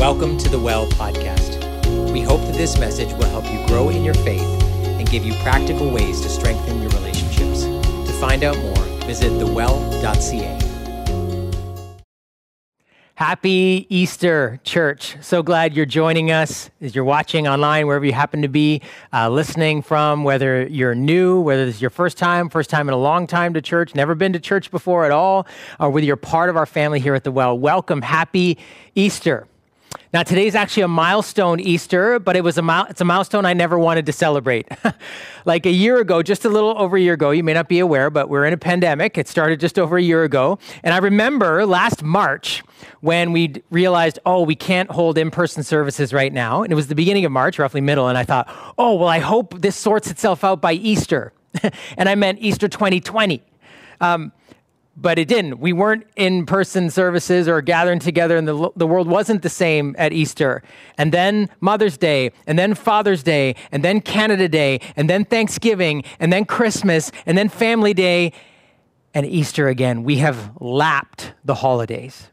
Welcome to the Well podcast. We hope that this message will help you grow in your faith and give you practical ways to strengthen your relationships. To find out more, visit thewell.ca. Happy Easter, church. So glad you're joining us as you're watching online, wherever you happen to be uh, listening from, whether you're new, whether this is your first time, first time in a long time to church, never been to church before at all, or whether you're part of our family here at the Well. Welcome. Happy Easter. Now, today's actually a milestone Easter, but it was a it's a milestone I never wanted to celebrate. like a year ago, just a little over a year ago, you may not be aware, but we're in a pandemic. It started just over a year ago. And I remember last March when we realized, oh, we can't hold in person services right now. And it was the beginning of March, roughly middle. And I thought, oh, well, I hope this sorts itself out by Easter. and I meant Easter 2020. Um, but it didn't. We weren't in person services or gathering together, and the, the world wasn't the same at Easter. And then Mother's Day, and then Father's Day, and then Canada Day, and then Thanksgiving, and then Christmas, and then Family Day, and Easter again. We have lapped the holidays.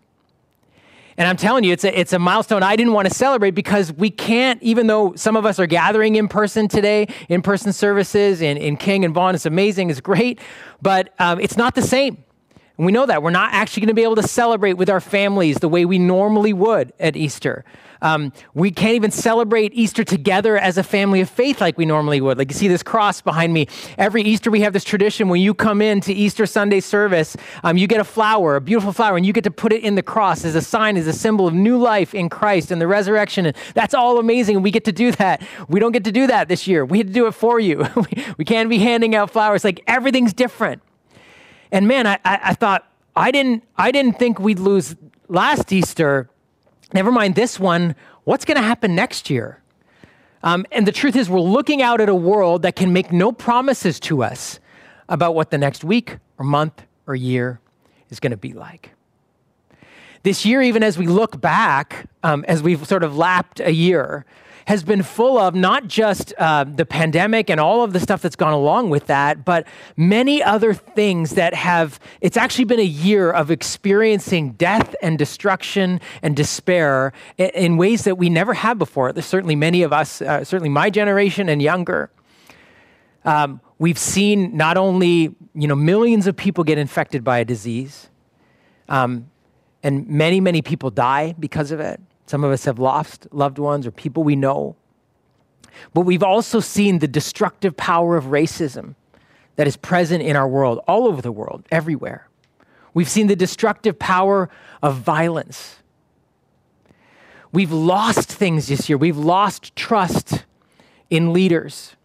And I'm telling you, it's a, it's a milestone I didn't want to celebrate because we can't, even though some of us are gathering in person today, in person services in, in King and Vaughan, it's amazing, it's great, but um, it's not the same. And we know that. We're not actually going to be able to celebrate with our families the way we normally would at Easter. Um, we can't even celebrate Easter together as a family of faith like we normally would. Like you see this cross behind me. Every Easter, we have this tradition when you come in to Easter Sunday service, um, you get a flower, a beautiful flower, and you get to put it in the cross as a sign, as a symbol of new life in Christ and the resurrection. And that's all amazing. We get to do that. We don't get to do that this year. We had to do it for you. we can't be handing out flowers. Like everything's different. And man, I, I, I thought, I didn't, I didn't think we'd lose last Easter. Never mind this one. What's going to happen next year? Um, and the truth is, we're looking out at a world that can make no promises to us about what the next week or month or year is going to be like. This year, even as we look back, um, as we've sort of lapped a year, has been full of not just uh, the pandemic and all of the stuff that's gone along with that, but many other things that have, it's actually been a year of experiencing death and destruction and despair in, in ways that we never have before. There's certainly many of us, uh, certainly my generation and younger. Um, we've seen not only you know millions of people get infected by a disease, um, and many many people die because of it. Some of us have lost loved ones or people we know. But we've also seen the destructive power of racism that is present in our world, all over the world, everywhere. We've seen the destructive power of violence. We've lost things this year. We've lost trust in leaders.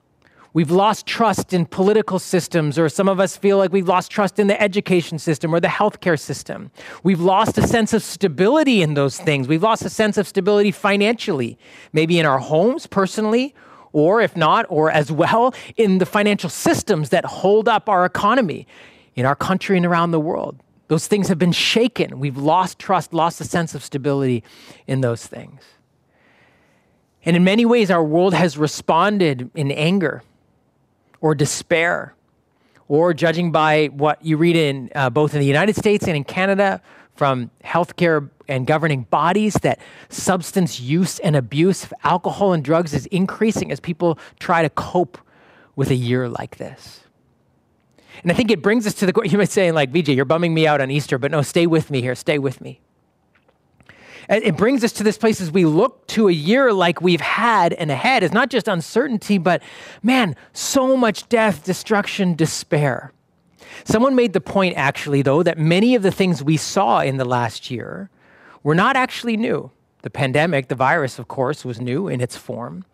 We've lost trust in political systems, or some of us feel like we've lost trust in the education system or the healthcare system. We've lost a sense of stability in those things. We've lost a sense of stability financially, maybe in our homes personally, or if not, or as well, in the financial systems that hold up our economy in our country and around the world. Those things have been shaken. We've lost trust, lost a sense of stability in those things. And in many ways, our world has responded in anger or despair, or judging by what you read in uh, both in the United States and in Canada from healthcare and governing bodies, that substance use and abuse of alcohol and drugs is increasing as people try to cope with a year like this. And I think it brings us to the, you might say, like, VJ, you're bumming me out on Easter, but no, stay with me here, stay with me. It brings us to this place as we look to a year like we've had and ahead. It's not just uncertainty, but man, so much death, destruction, despair. Someone made the point, actually, though, that many of the things we saw in the last year were not actually new. The pandemic, the virus, of course, was new in its form.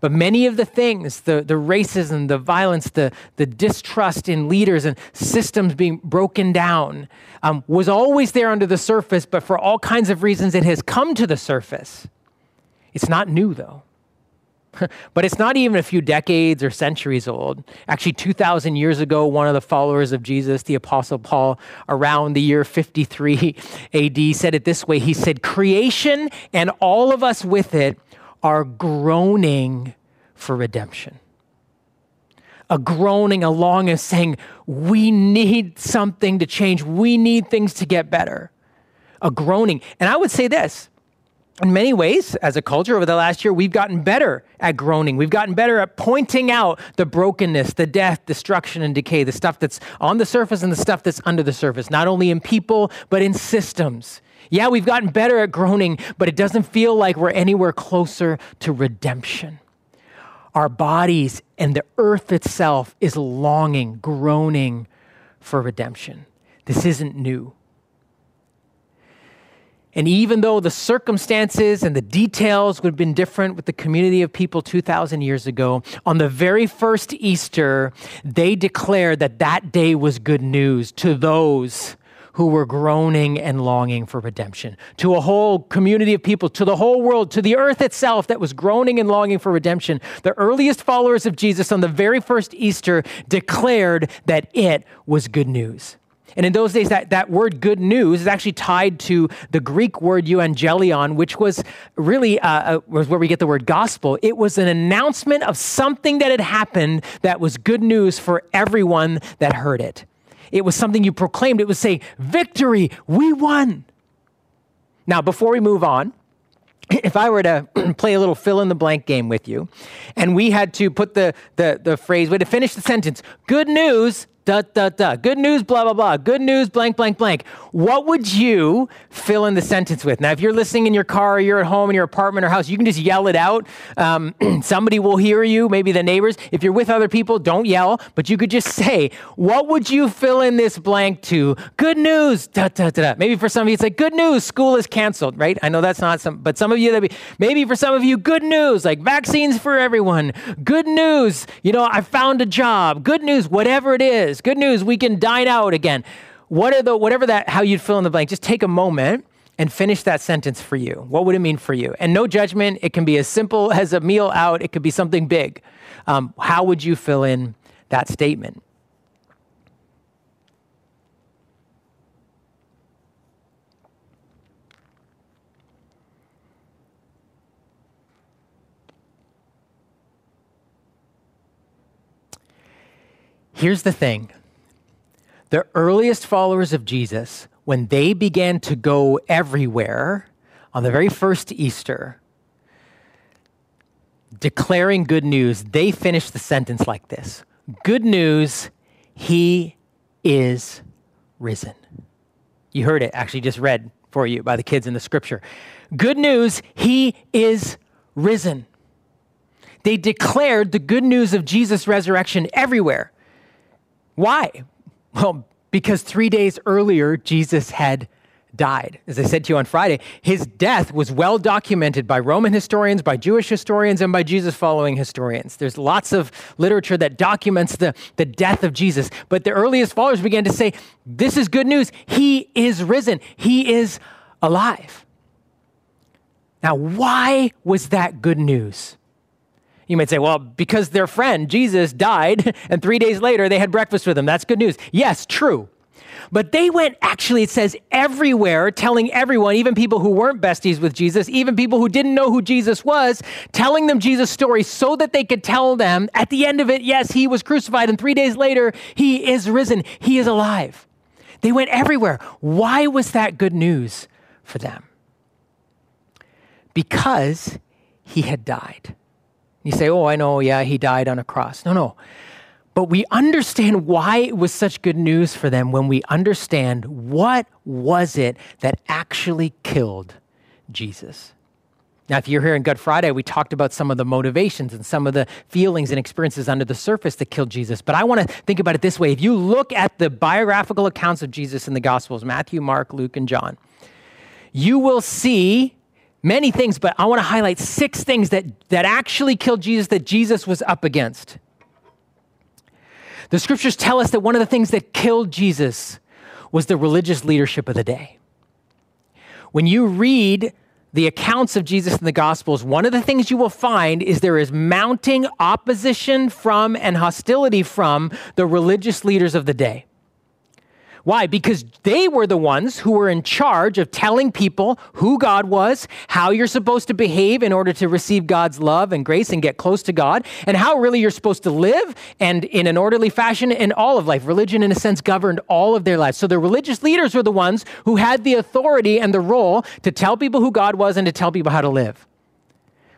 But many of the things, the, the racism, the violence, the, the distrust in leaders and systems being broken down, um, was always there under the surface, but for all kinds of reasons, it has come to the surface. It's not new, though. but it's not even a few decades or centuries old. Actually, 2,000 years ago, one of the followers of Jesus, the Apostle Paul, around the year 53 AD, said it this way He said, Creation and all of us with it are groaning for redemption. A groaning along and saying, We need something to change. We need things to get better. A groaning. And I would say this in many ways, as a culture over the last year, we've gotten better at groaning. We've gotten better at pointing out the brokenness, the death, destruction, and decay, the stuff that's on the surface and the stuff that's under the surface, not only in people, but in systems. Yeah, we've gotten better at groaning, but it doesn't feel like we're anywhere closer to redemption. Our bodies and the earth itself is longing, groaning for redemption. This isn't new. And even though the circumstances and the details would have been different with the community of people 2,000 years ago, on the very first Easter, they declared that that day was good news to those who were groaning and longing for redemption, to a whole community of people, to the whole world, to the earth itself that was groaning and longing for redemption. The earliest followers of Jesus on the very first Easter declared that it was good news. And in those days, that, that word good news is actually tied to the Greek word euangelion, which was really uh, uh, was where we get the word gospel. It was an announcement of something that had happened that was good news for everyone that heard it. It was something you proclaimed. It was say, victory, we won. Now, before we move on, if I were to play a little fill in the blank game with you, and we had to put the, the, the phrase, we had to finish the sentence, good news, da, da, da. Good news, blah, blah, blah. Good news, blank, blank, blank. What would you fill in the sentence with? Now, if you're listening in your car or you're at home in your apartment or house, you can just yell it out. Um, somebody will hear you, maybe the neighbors. If you're with other people, don't yell, but you could just say, what would you fill in this blank to? Good news, da, da, da. Maybe for some of you, it's like, good news, school is canceled, right? I know that's not some, but some of you, be, maybe for some of you, good news, like vaccines for everyone. Good news, you know, I found a job. Good news, whatever it is is. Good news, we can dine out again. What are the, whatever that, how you'd fill in the blank, just take a moment and finish that sentence for you. What would it mean for you? And no judgment. It can be as simple as a meal out, it could be something big. Um, how would you fill in that statement? Here's the thing the earliest followers of Jesus, when they began to go everywhere on the very first Easter, declaring good news, they finished the sentence like this Good news, he is risen. You heard it, actually, just read for you by the kids in the scripture. Good news, he is risen. They declared the good news of Jesus' resurrection everywhere. Why? Well, because three days earlier, Jesus had died. As I said to you on Friday, his death was well documented by Roman historians, by Jewish historians, and by Jesus following historians. There's lots of literature that documents the, the death of Jesus. But the earliest followers began to say, This is good news. He is risen, he is alive. Now, why was that good news? You might say, well, because their friend, Jesus, died, and three days later they had breakfast with him. That's good news. Yes, true. But they went, actually, it says everywhere, telling everyone, even people who weren't besties with Jesus, even people who didn't know who Jesus was, telling them Jesus' story so that they could tell them at the end of it, yes, he was crucified, and three days later, he is risen, he is alive. They went everywhere. Why was that good news for them? Because he had died. You say, oh, I know, yeah, he died on a cross. No, no. But we understand why it was such good news for them when we understand what was it that actually killed Jesus. Now, if you're here on Good Friday, we talked about some of the motivations and some of the feelings and experiences under the surface that killed Jesus. But I want to think about it this way. If you look at the biographical accounts of Jesus in the Gospels Matthew, Mark, Luke, and John you will see many things, but I want to highlight six things that, that actually killed Jesus that Jesus was up against. The scriptures tell us that one of the things that killed Jesus was the religious leadership of the day. When you read the accounts of Jesus in the Gospels, one of the things you will find is there is mounting opposition from and hostility from the religious leaders of the day. Why? Because they were the ones who were in charge of telling people who God was, how you're supposed to behave in order to receive God's love and grace and get close to God, and how really you're supposed to live and in an orderly fashion in all of life. Religion, in a sense, governed all of their lives. So the religious leaders were the ones who had the authority and the role to tell people who God was and to tell people how to live.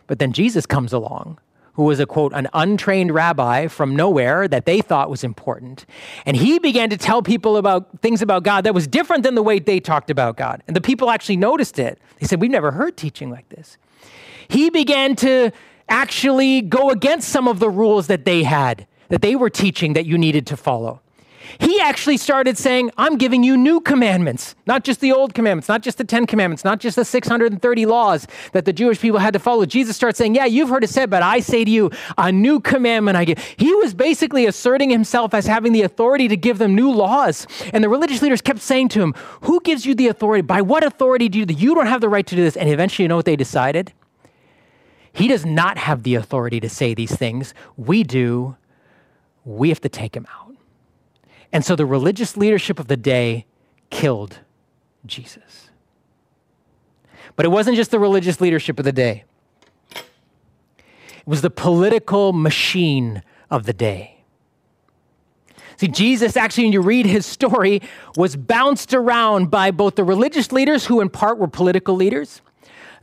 But then Jesus comes along who was a quote, an untrained rabbi from nowhere that they thought was important. And he began to tell people about things about God that was different than the way they talked about God. And the people actually noticed it. They said, We've never heard teaching like this. He began to actually go against some of the rules that they had, that they were teaching that you needed to follow. He actually started saying, I'm giving you new commandments, not just the old commandments, not just the 10 commandments, not just the 630 laws that the Jewish people had to follow. Jesus starts saying, Yeah, you've heard it said, but I say to you, a new commandment I give. He was basically asserting himself as having the authority to give them new laws. And the religious leaders kept saying to him, Who gives you the authority? By what authority do you? You don't have the right to do this. And eventually, you know what they decided? He does not have the authority to say these things. We do. We have to take him out. And so the religious leadership of the day killed Jesus. But it wasn't just the religious leadership of the day, it was the political machine of the day. See, Jesus, actually, when you read his story, was bounced around by both the religious leaders, who in part were political leaders,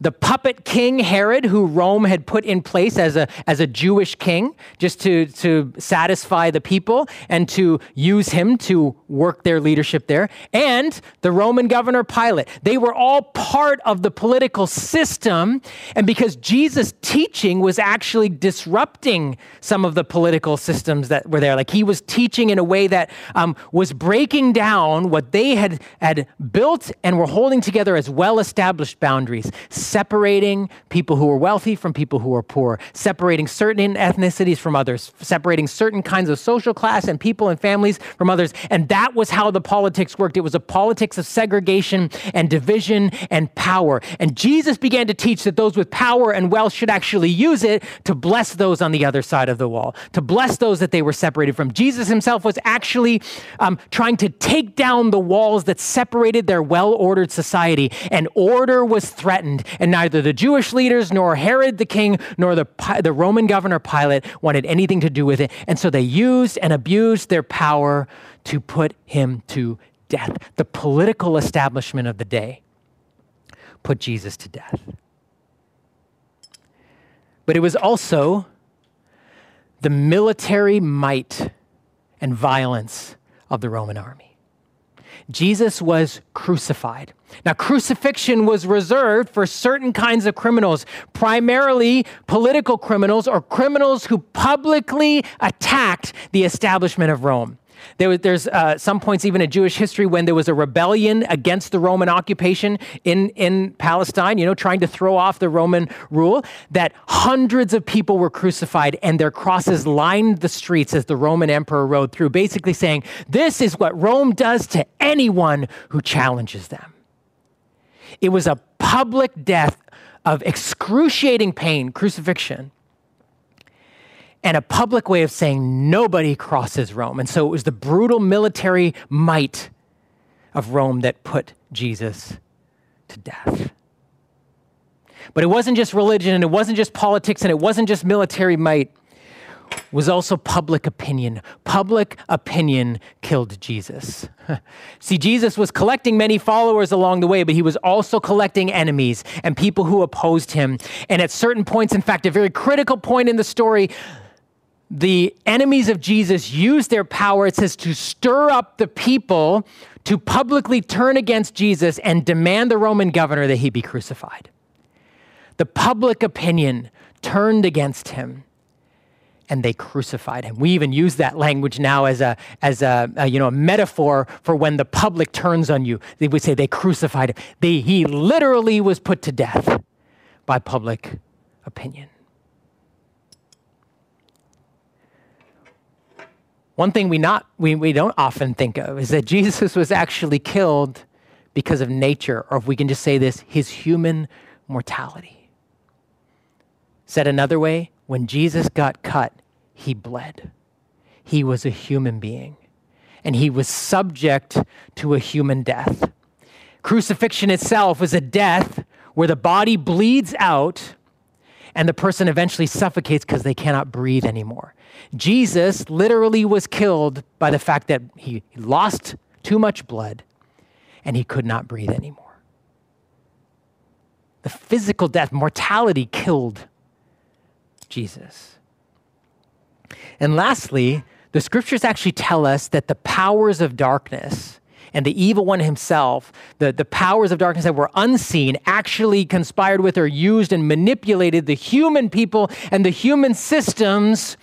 the puppet king Herod, who Rome had put in place as a, as a Jewish king, just to, to satisfy the people and to use him to work their leadership there, and the Roman governor Pilate. They were all part of the political system. And because Jesus' teaching was actually disrupting some of the political systems that were there, like he was teaching in a way that um, was breaking down what they had, had built and were holding together as well established boundaries separating people who are wealthy from people who are poor, separating certain ethnicities from others, separating certain kinds of social class and people and families from others. And that was how the politics worked. It was a politics of segregation and division and power. And Jesus began to teach that those with power and wealth should actually use it to bless those on the other side of the wall, to bless those that they were separated from. Jesus himself was actually um, trying to take down the walls that separated their well ordered society, and order was threatened and neither the Jewish leaders, nor Herod the king, nor the, the Roman governor Pilate wanted anything to do with it. And so they used and abused their power to put him to death. The political establishment of the day put Jesus to death. But it was also the military might and violence of the Roman army. Jesus was crucified. Now, crucifixion was reserved for certain kinds of criminals, primarily political criminals or criminals who publicly attacked the establishment of Rome. There was, there's uh, some points even in Jewish history when there was a rebellion against the Roman occupation in, in Palestine, you know, trying to throw off the Roman rule, that hundreds of people were crucified and their crosses lined the streets as the Roman emperor rode through, basically saying, This is what Rome does to anyone who challenges them. It was a public death of excruciating pain, crucifixion and a public way of saying nobody crosses Rome. And so it was the brutal military might of Rome that put Jesus to death. But it wasn't just religion, and it wasn't just politics, and it wasn't just military might. Was also public opinion. Public opinion killed Jesus. See, Jesus was collecting many followers along the way, but he was also collecting enemies and people who opposed him. And at certain points, in fact, a very critical point in the story, the enemies of Jesus used their power, it says, to stir up the people to publicly turn against Jesus and demand the Roman governor that he be crucified. The public opinion turned against him and they crucified him. We even use that language now as a as a, a, you know a metaphor for when the public turns on you. They would say they crucified him. They, he literally was put to death by public opinion. One thing we, not, we, we don't often think of is that Jesus was actually killed because of nature, or if we can just say this, his human mortality. Said another way, when Jesus got cut, he bled. He was a human being. and he was subject to a human death. Crucifixion itself was a death where the body bleeds out and the person eventually suffocates because they cannot breathe anymore. Jesus literally was killed by the fact that he lost too much blood and he could not breathe anymore. The physical death, mortality killed Jesus. And lastly, the scriptures actually tell us that the powers of darkness and the evil one himself, the, the powers of darkness that were unseen, actually conspired with or used and manipulated the human people and the human systems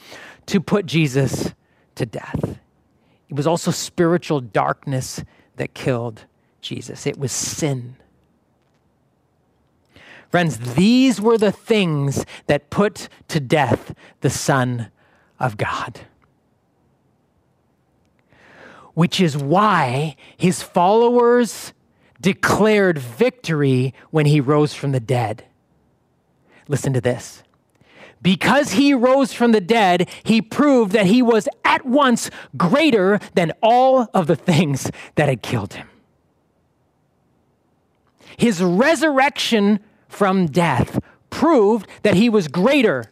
to put Jesus to death. It was also spiritual darkness that killed Jesus, it was sin. Friends, these were the things that put to death the Son of God. Which is why his followers declared victory when he rose from the dead. Listen to this. Because he rose from the dead, he proved that he was at once greater than all of the things that had killed him. His resurrection from death proved that he was greater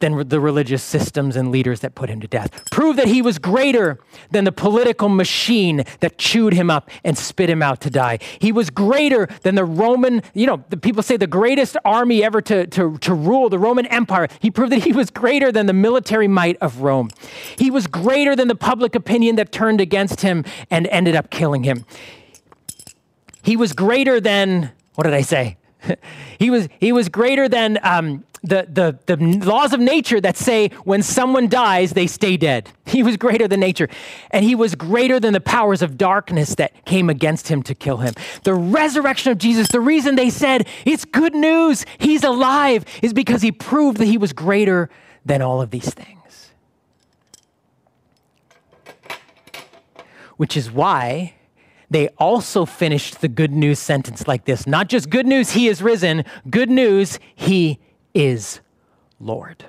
than the religious systems and leaders that put him to death. Proved that he was greater than the political machine that chewed him up and spit him out to die. He was greater than the Roman, you know, the people say the greatest army ever to, to, to rule the Roman Empire. He proved that he was greater than the military might of Rome. He was greater than the public opinion that turned against him and ended up killing him. He was greater than what did I say? he was he was greater than um, the, the, the laws of nature that say when someone dies, they stay dead. He was greater than nature. And he was greater than the powers of darkness that came against him to kill him. The resurrection of Jesus, the reason they said it's good news, he's alive, is because he proved that he was greater than all of these things. Which is why they also finished the good news sentence like this not just good news, he is risen, good news, he is Lord.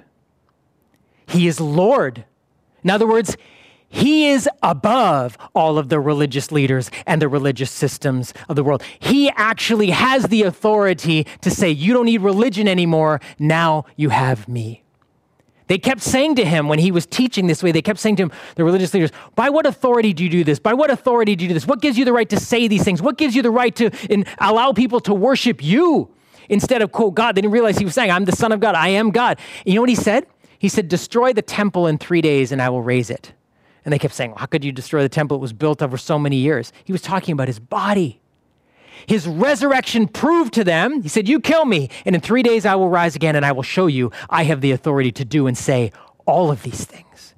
He is Lord. In other words, he is above all of the religious leaders and the religious systems of the world. He actually has the authority to say, You don't need religion anymore. Now you have me. They kept saying to him when he was teaching this way, they kept saying to him, the religious leaders, By what authority do you do this? By what authority do you do this? What gives you the right to say these things? What gives you the right to in, allow people to worship you instead of, quote, God? They didn't realize he was saying, I'm the Son of God. I am God. And you know what he said? He said, Destroy the temple in three days and I will raise it. And they kept saying, well, How could you destroy the temple? It was built over so many years. He was talking about his body. His resurrection proved to them, he said, You kill me, and in three days I will rise again, and I will show you I have the authority to do and say all of these things.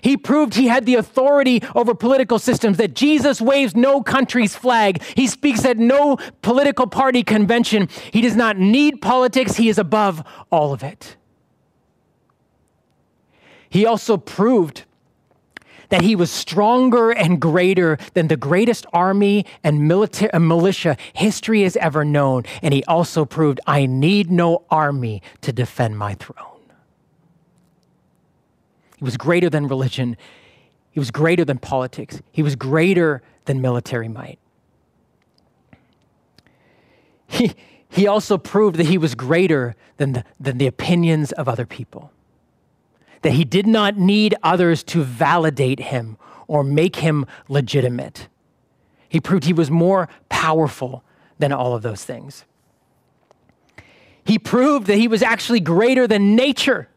He proved he had the authority over political systems, that Jesus waves no country's flag. He speaks at no political party convention. He does not need politics, he is above all of it. He also proved that he was stronger and greater than the greatest army and military, uh, militia history has ever known. And he also proved, I need no army to defend my throne. He was greater than religion. He was greater than politics. He was greater than military might. He, he also proved that he was greater than the, than the opinions of other people that he did not need others to validate him or make him legitimate. He proved he was more powerful than all of those things. He proved that he was actually greater than nature,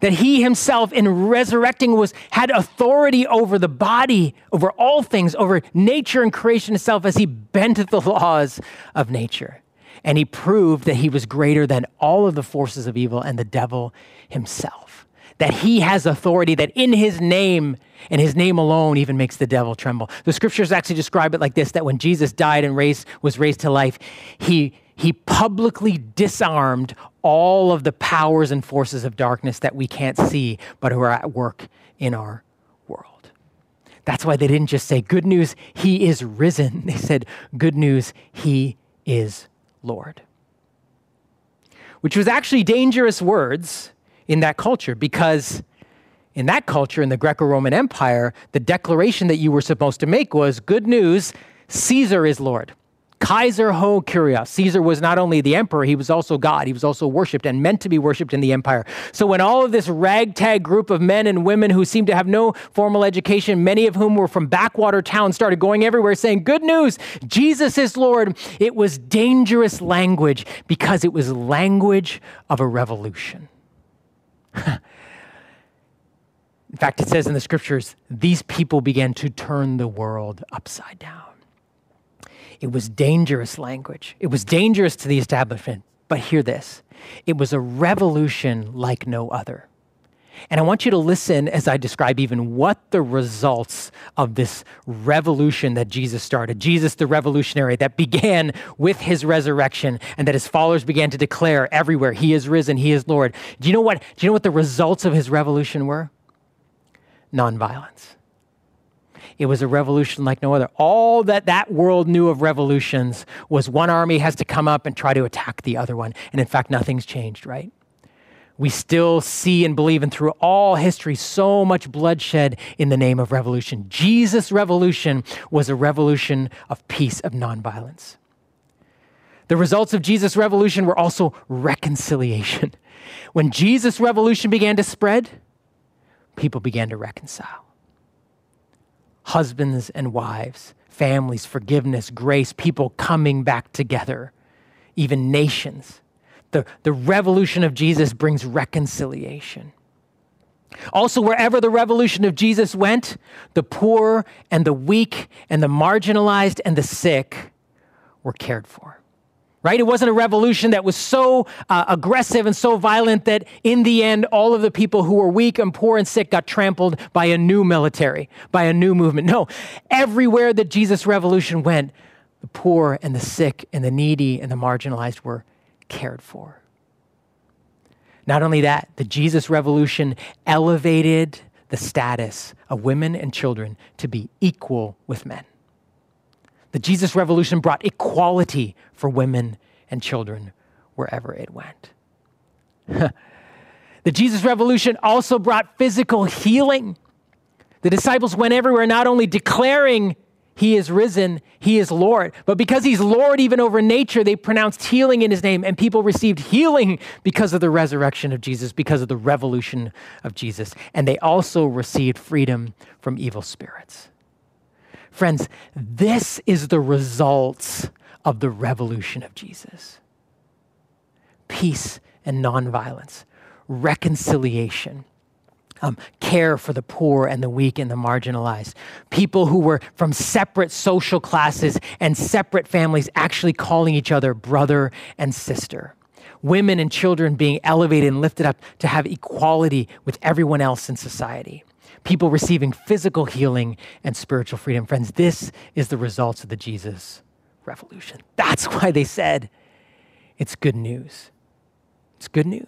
that he himself in resurrecting was had authority over the body, over all things, over nature and creation itself as he bent the laws of nature. And he proved that he was greater than all of the forces of evil and the devil himself that he has authority, that in his name and his name alone even makes the devil tremble. The scriptures actually describe it like this that when Jesus died and raised, was raised to life, he, he publicly disarmed all of the powers and forces of darkness that we can't see, but who are at work in our world. That's why they didn't just say, Good news, he is risen. They said, Good news, he is Lord. Which was actually dangerous words in that culture because in that culture, in the Greco Roman Empire, the declaration that you were supposed to make was good news, Caesar is Lord. Kaiser ho Kyrios. Caesar was not only the emperor, he was also God. He was also worshiped and meant to be worshiped in the empire. So when all of this ragtag group of men and women who seemed to have no formal education, many of whom were from backwater towns, started going everywhere saying, Good news, Jesus is Lord, it was dangerous language because it was language of a revolution. in fact, it says in the scriptures, these people began to turn the world upside down. It was dangerous language. It was dangerous to the establishment. But hear this it was a revolution like no other. And I want you to listen as I describe even what the results of this revolution that Jesus started, Jesus the revolutionary, that began with his resurrection and that his followers began to declare everywhere, He is risen, He is Lord. Do you know what? Do you know what the results of his revolution were? Nonviolence. It was a revolution like no other. All that that world knew of revolutions was one army has to come up and try to attack the other one. And in fact, nothing's changed, right? We still see and believe, and through all history, so much bloodshed in the name of revolution. Jesus' revolution was a revolution of peace, of nonviolence. The results of Jesus' revolution were also reconciliation. When Jesus' revolution began to spread, people began to reconcile husbands and wives, families, forgiveness, grace, people coming back together, even nations. The, the revolution of Jesus brings reconciliation. Also, wherever the revolution of Jesus went, the poor and the weak and the marginalized and the sick were cared for right? It wasn't a revolution that was so uh, aggressive and so violent that in the end, all of the people who were weak and poor and sick got trampled by a new military, by a new movement. No, everywhere that Jesus' revolution went, the poor and the sick and the needy and the marginalized were cared for. Not only that, the Jesus revolution elevated the status of women and children to be equal with men. The Jesus Revolution brought equality for women and children wherever it went. the Jesus Revolution also brought physical healing. The disciples went everywhere, not only declaring, He is risen, He is Lord, but because He's Lord even over nature, they pronounced healing in His name, and people received healing because of the resurrection of Jesus, because of the revolution of Jesus. And they also received freedom from evil spirits. Friends, this is the results of the revolution of Jesus peace and nonviolence, reconciliation. Um, care for the poor and the weak and the marginalized. People who were from separate social classes and separate families actually calling each other brother and sister. Women and children being elevated and lifted up to have equality with everyone else in society people receiving physical healing and spiritual freedom. Friends, this is the results of the Jesus revolution. That's why they said it's good news. It's good news.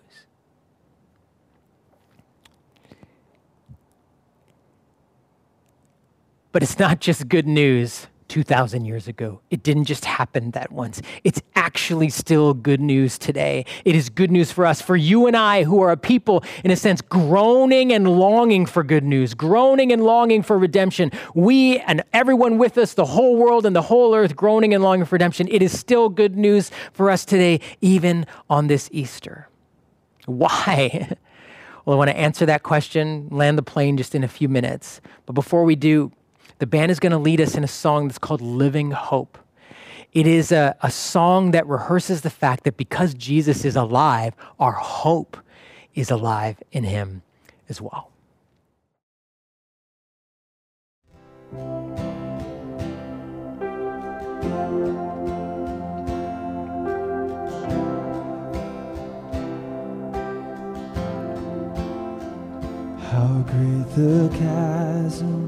But it's not just good news 2,000 years ago. It didn't just happen that once. It's actually still good news today. It is good news for us, for you and I, who are a people, in a sense, groaning and longing for good news, groaning and longing for redemption. We and everyone with us, the whole world and the whole earth, groaning and longing for redemption. It is still good news for us today, even on this Easter. Why? Well, I want to answer that question, land the plane just in a few minutes. But before we do, the band is going to lead us in a song that's called Living Hope. It is a, a song that rehearses the fact that because Jesus is alive, our hope is alive in him as well. How great the chasm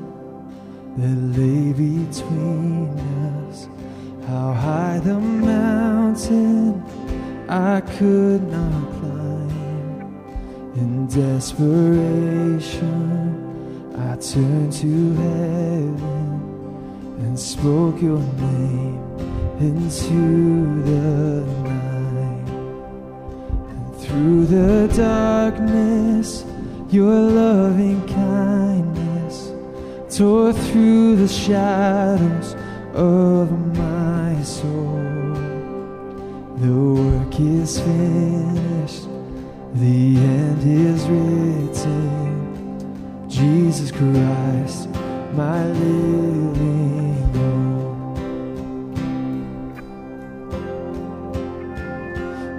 that lay between us. How high the mountain I could not climb. In desperation, I turned to heaven and spoke your name into the night. And through the darkness, Your loving kindness through the shadows of my soul. The work is finished, the end is written. Jesus Christ, my living hope.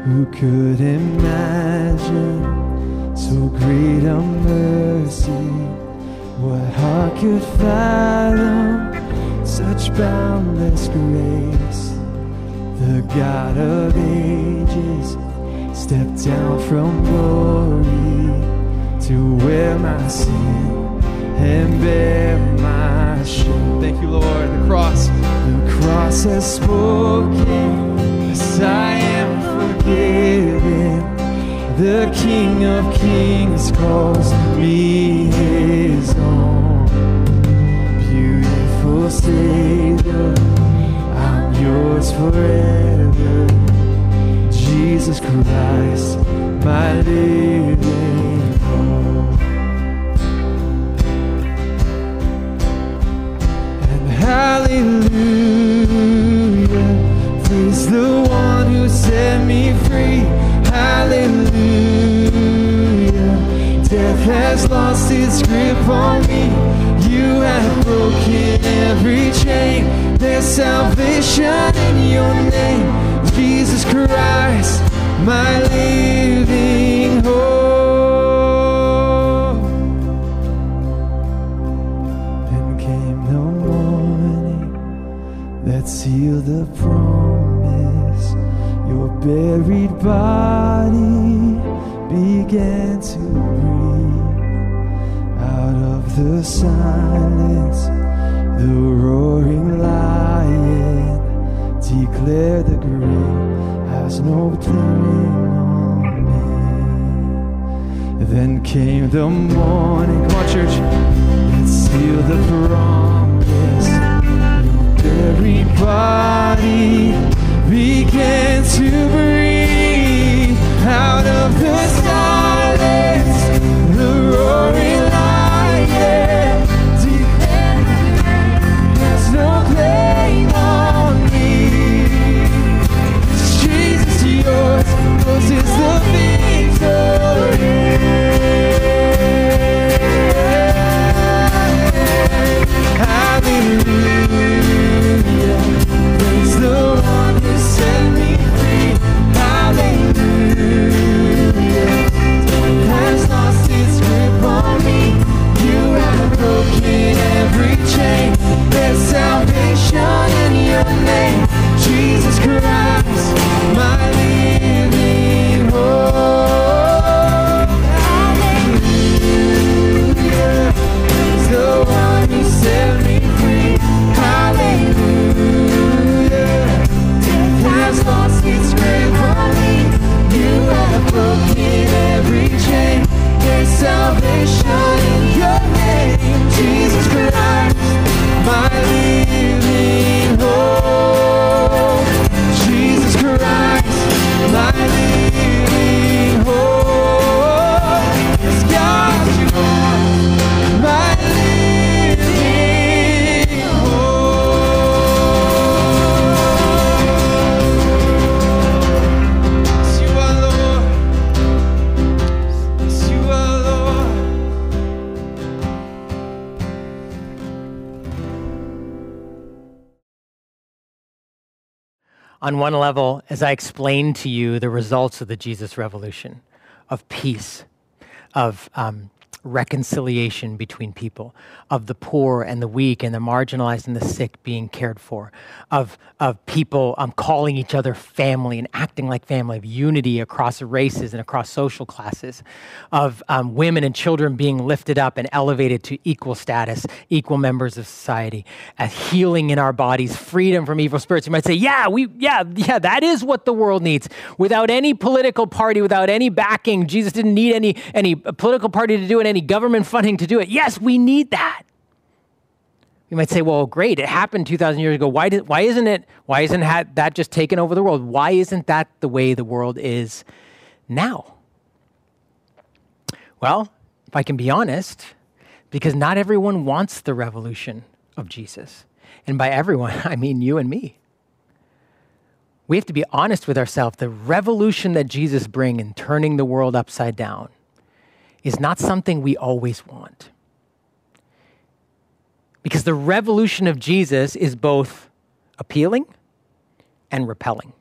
Who could imagine so great a mercy? What heart could fathom such boundless grace? The God of ages stepped down from glory to wear my sin and bear my shame. Thank you, Lord. The cross, the cross has spoken. Yes, I am forgiven. The King of Kings calls me His own. Beautiful Savior, I'm yours forever. Jesus Christ, my living hope. And hallelujah, praise the one who set me free. Hallelujah, has lost its grip on me. You have broken every chain. There's salvation in your name, Jesus Christ, my living hope. Then came the morning that sealed the promise. Your buried body began to breathe the silence. The roaring lion declare the grave has no claim on me. Then came the morning, come on, church, and sealed the promise. Your buried body On one level, as I explained to you the results of the Jesus Revolution of peace, of um, reconciliation between people, of the poor and the weak and the marginalized and the sick being cared for, of, of people um, calling each other family and acting like family, of unity across races and across social classes, of um, women and children being lifted up and elevated to equal status, equal members of society, a healing in our bodies, freedom from evil spirits. You might say, yeah, we, yeah, yeah, that is what the world needs. Without any political party, without any backing, Jesus didn't need any, any political party to do it, any government funding to do it. Yes, we need that. You might say, well, great, it happened 2,000 years ago. Why, did, why isn't it, why isn't that, just taken over the world? Why isn't that the way the world is now? Well, if I can be honest, because not everyone wants the revolution of Jesus. And by everyone, I mean you and me. We have to be honest with ourselves. The revolution that Jesus brings in turning the world upside down is not something we always want. Because the revolution of Jesus is both appealing and repelling.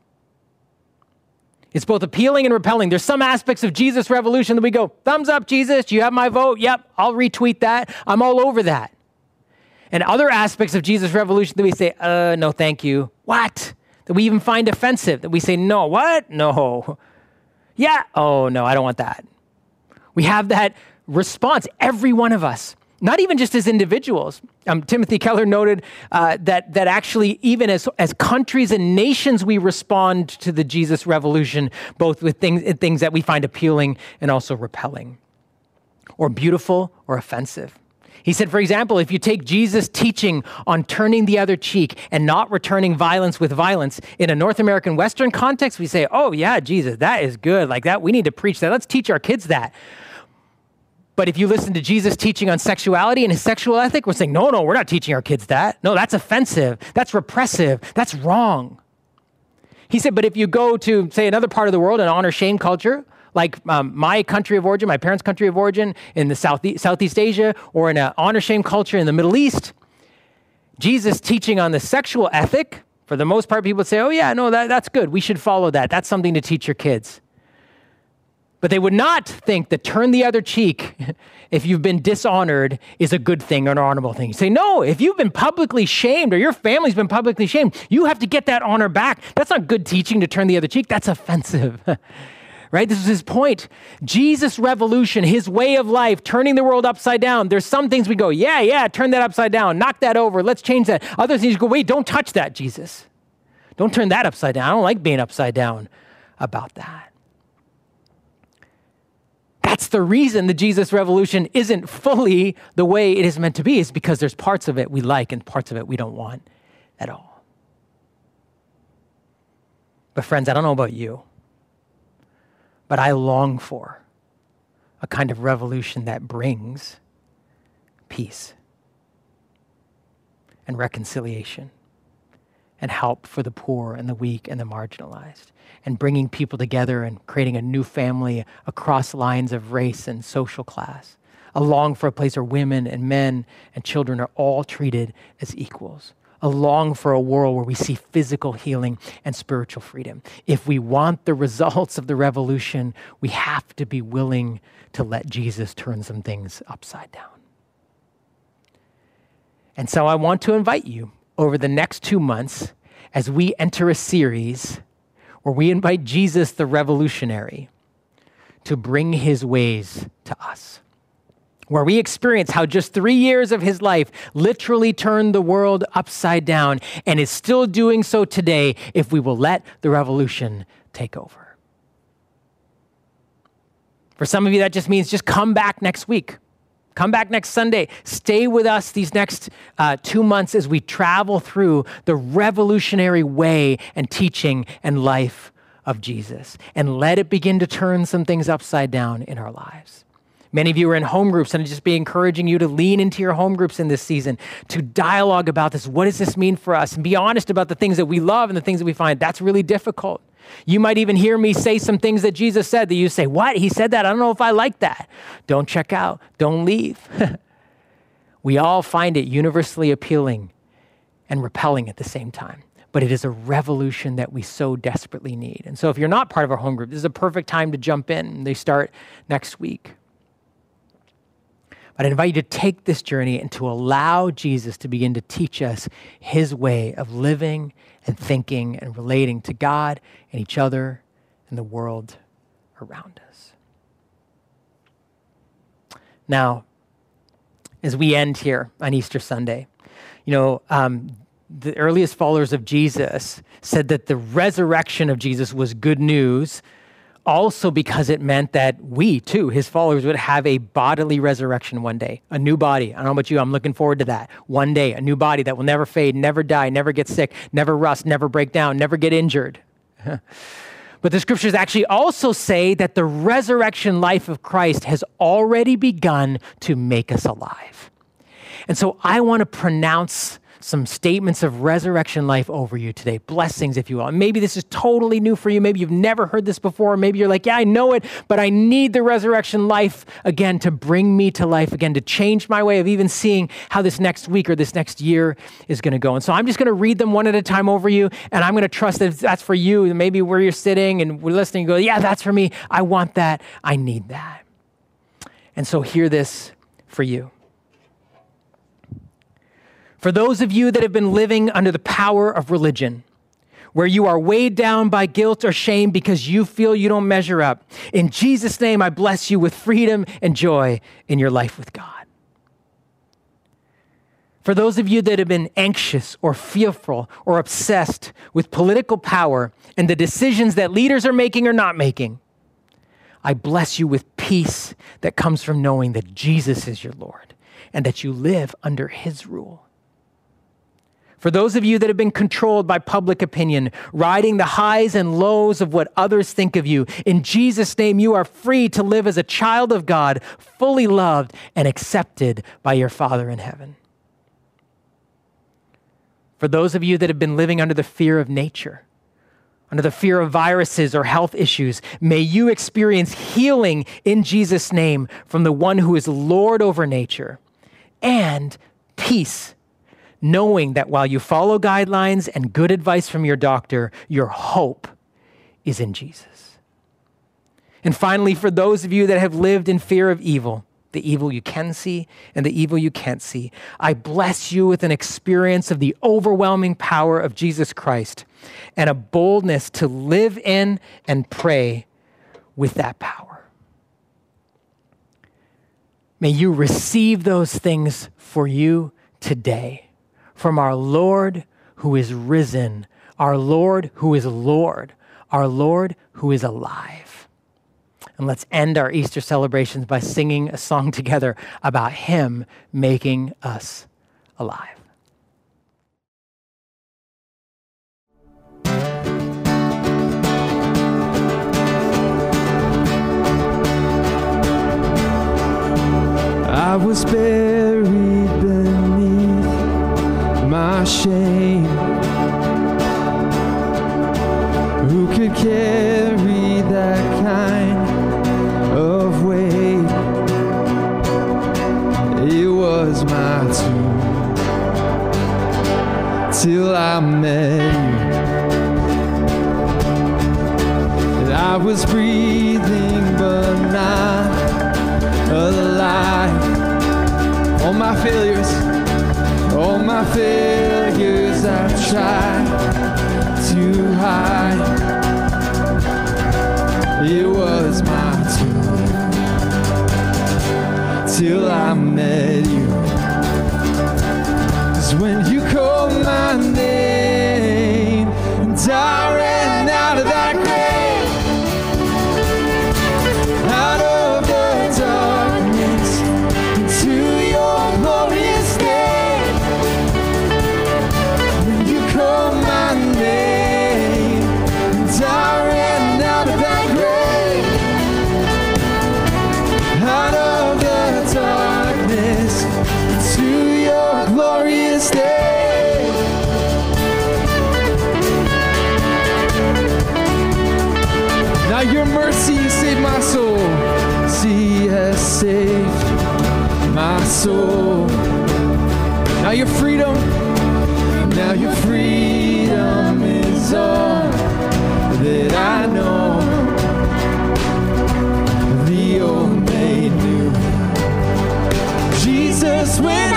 It's both appealing and repelling. There's some aspects of Jesus' revolution that we go, thumbs up, Jesus, you have my vote. Yep, I'll retweet that. I'm all over that. And other aspects of Jesus' revolution that we say, uh, no, thank you. What? That we even find offensive, that we say, no, what? No. Yeah, oh, no, I don't want that. We have that response, every one of us not even just as individuals. Um, Timothy Keller noted uh, that, that actually, even as, as countries and nations, we respond to the Jesus revolution, both with things, things that we find appealing and also repelling, or beautiful or offensive. He said, for example, if you take Jesus' teaching on turning the other cheek and not returning violence with violence in a North American Western context, we say, oh, yeah, Jesus, that is good. Like that, we need to preach that. Let's teach our kids that. But if you listen to Jesus teaching on sexuality and his sexual ethic, we're saying, no, no, we're not teaching our kids that. No, that's offensive. That's repressive. That's wrong. He said, but if you go to, say, another part of the world, an honor shame culture, like um, my country of origin, my parents' country of origin in the South, Southeast Asia, or in an honor shame culture in the Middle East, Jesus teaching on the sexual ethic, for the most part, people say, oh, yeah, no, that, that's good. We should follow that. That's something to teach your kids. But they would not think that turn the other cheek if you've been dishonored is a good thing or an honorable thing. You say, no, if you've been publicly shamed or your family's been publicly shamed, you have to get that honor back. That's not good teaching to turn the other cheek. That's offensive. right? This is his point. Jesus' revolution, his way of life, turning the world upside down. There's some things we go, yeah, yeah, turn that upside down, knock that over, let's change that. Other things go, wait, don't touch that, Jesus. Don't turn that upside down. I don't like being upside down about that. That's the reason the Jesus revolution isn't fully the way it is meant to be, is because there's parts of it we like and parts of it we don't want at all. But, friends, I don't know about you, but I long for a kind of revolution that brings peace and reconciliation and help for the poor and the weak and the marginalized, and bringing people together and creating a new family across lines of race and social class. A long for a place where women and men and children are all treated as equals. A long for a world where we see physical healing and spiritual freedom. If we want the results of the revolution, we have to be willing to let Jesus turn some things upside down. And so I want to invite you over the next two months as we enter a series where we invite Jesus, the revolutionary, to bring his ways to us. Where we experience how just three years of his life literally turned the world upside down and is still doing so today if we will let the revolution take over. For some of you, that just means just come back next week. Come back next Sunday. Stay with us these next uh, two months as we travel through the revolutionary way and teaching and life of Jesus. And let it begin to turn some things upside down in our lives. Many of you are in home groups, and I'd just be encouraging you to lean into your home groups in this season to dialogue about this. What does this mean for us? And be honest about the things that we love and the things that we find. That's really difficult. You might even hear me say some things that Jesus said that you say, What? He said that? I don't know if I like that. Don't check out. Don't leave. we all find it universally appealing and repelling at the same time. But it is a revolution that we so desperately need. And so, if you're not part of our home group, this is a perfect time to jump in. They start next week. But I invite you to take this journey and to allow Jesus to begin to teach us his way of living and thinking and relating to God and each other and the world around us. Now, as we end here on Easter Sunday, you know, um, the earliest followers of Jesus said that the resurrection of Jesus was good news also because it meant that we, too, his followers, would have a bodily resurrection one day, a new body. I don't know about you, I'm looking forward to that. One day, a new body that will never fade, never die, never get sick, never rust, never break down, never get injured. But the scriptures actually also say that the resurrection life of Christ has already begun to make us alive. And so I want to pronounce some statements of resurrection life over you today. Blessings, if you will. Maybe this is totally new for you. Maybe you've never heard this before. Maybe you're like, yeah, I know it, but I need the resurrection life again to bring me to life again, to change my way of even seeing how this next week or this next year is going to go. And so I'm just going to read them one at a time over you. And I'm going to trust that that's for you, maybe where you're sitting and we're listening, go, yeah, that's for me. I want that. I need that. And so hear this for you. For those of you that have been living under the power of religion, where you are weighed down by guilt or shame because you feel you don't measure up, in Jesus' name, I bless you with freedom and joy in your life with God. For those of you that have been anxious or fearful or obsessed with political power and the decisions that leaders are making or not making, I bless you with peace that comes from knowing that Jesus is your Lord and that you live under his rule. For those of you that have been controlled by public opinion, riding the highs and lows of what others think of you, in Jesus' name, you are free to live as a child of God, fully loved and accepted by your Father in heaven. For those of you that have been living under the fear of nature, under the fear of viruses or health issues, may you experience healing in Jesus' name from the one who is Lord over nature and peace knowing that while you follow guidelines and good advice from your doctor, your hope is in Jesus. And finally, for those of you that have lived in fear of evil, the evil you can see and the evil you can't see, I bless you with an experience of the overwhelming power of Jesus Christ and a boldness to live in and pray with that power. May you receive those things for you today from our Lord who is risen, our Lord who is Lord, our Lord who is alive. And let's end our Easter celebrations by singing a song together about Him making us alive. I was buried my shame. Who could carry that kind of weight? It was my tomb till I met you. And I was breathing, but not alive. All my failures, all my I've tried to hide. It was my tomb till I met you. Cause when you soul. Now your freedom, now your freedom is all that I know. The old made new. Jesus, when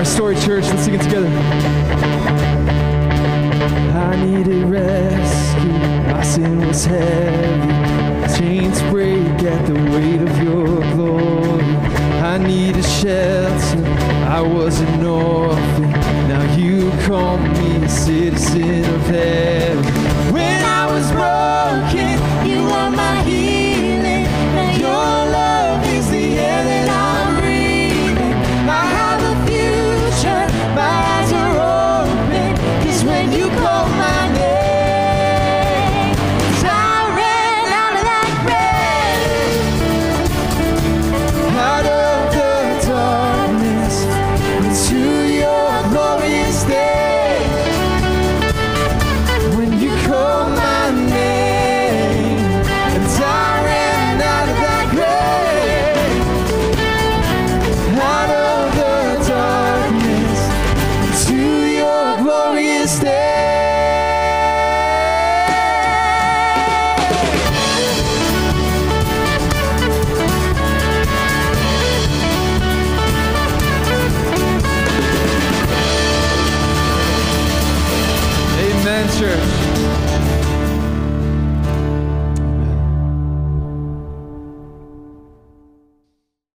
our story, church. Let's sing it together. I needed rescue. My sin was heavy. Chains break at the weight of your